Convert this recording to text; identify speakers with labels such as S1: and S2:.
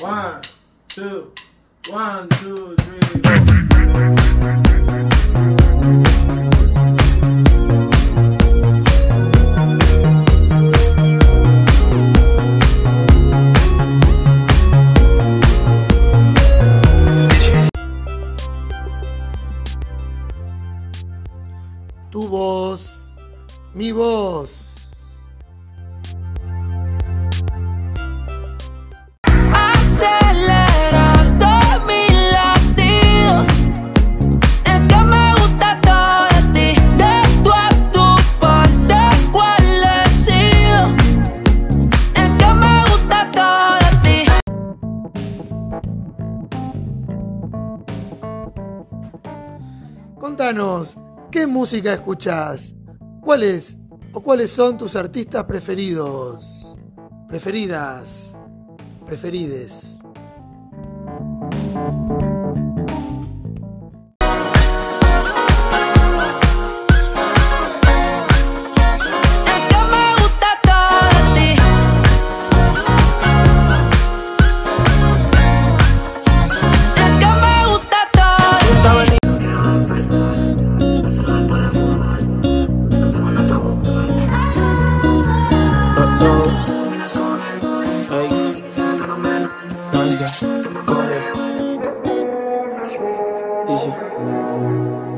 S1: One, two, one, two, three.
S2: Tu voz, mi voz. Contanos, ¿qué música escuchás? ¿Cuáles o cuáles son tus artistas preferidos? Preferidas, preferides. 继续。